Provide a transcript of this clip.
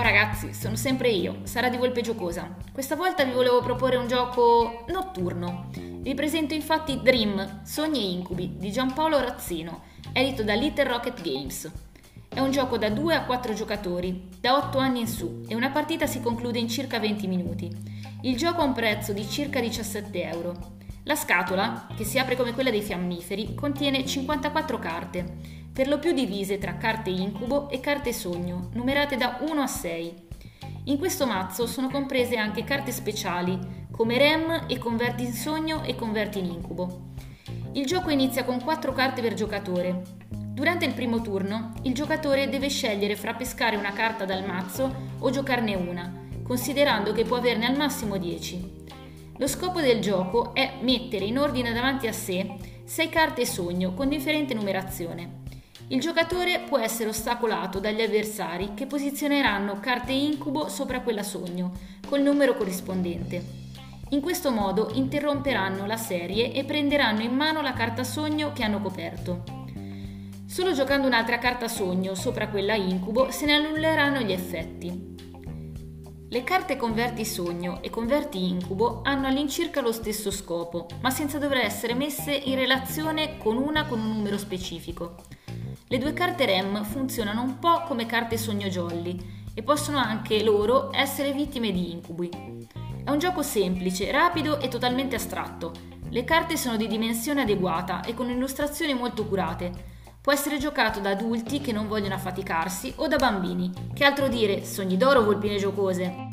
ragazzi, sono sempre io, Sara di Volpe Giocosa. Questa volta vi volevo proporre un gioco notturno. Vi presento infatti Dream, Sogni e Incubi di Giampaolo Razzino, edito da Little Rocket Games. È un gioco da 2 a 4 giocatori, da 8 anni in su, e una partita si conclude in circa 20 minuti. Il gioco ha un prezzo di circa 17 euro. La scatola, che si apre come quella dei fiammiferi, contiene 54 carte, per lo più divise tra carte incubo e carte sogno, numerate da 1 a 6. In questo mazzo sono comprese anche carte speciali, come REM e converti in sogno e converti in incubo. Il gioco inizia con 4 carte per giocatore. Durante il primo turno, il giocatore deve scegliere fra pescare una carta dal mazzo o giocarne una, considerando che può averne al massimo 10. Lo scopo del gioco è mettere in ordine davanti a sé 6 carte sogno con differente numerazione. Il giocatore può essere ostacolato dagli avversari che posizioneranno carte incubo sopra quella sogno, col numero corrispondente. In questo modo interromperanno la serie e prenderanno in mano la carta sogno che hanno coperto. Solo giocando un'altra carta sogno sopra quella incubo se ne annulleranno gli effetti. Le carte converti sogno e converti incubo hanno all'incirca lo stesso scopo, ma senza dover essere messe in relazione con una con un numero specifico. Le due carte REM funzionano un po' come carte sogno jolly e possono anche loro essere vittime di incubi. È un gioco semplice, rapido e totalmente astratto. Le carte sono di dimensione adeguata e con illustrazioni molto curate. Può essere giocato da adulti che non vogliono affaticarsi o da bambini. Che altro dire, sogni d'oro volpine giocose.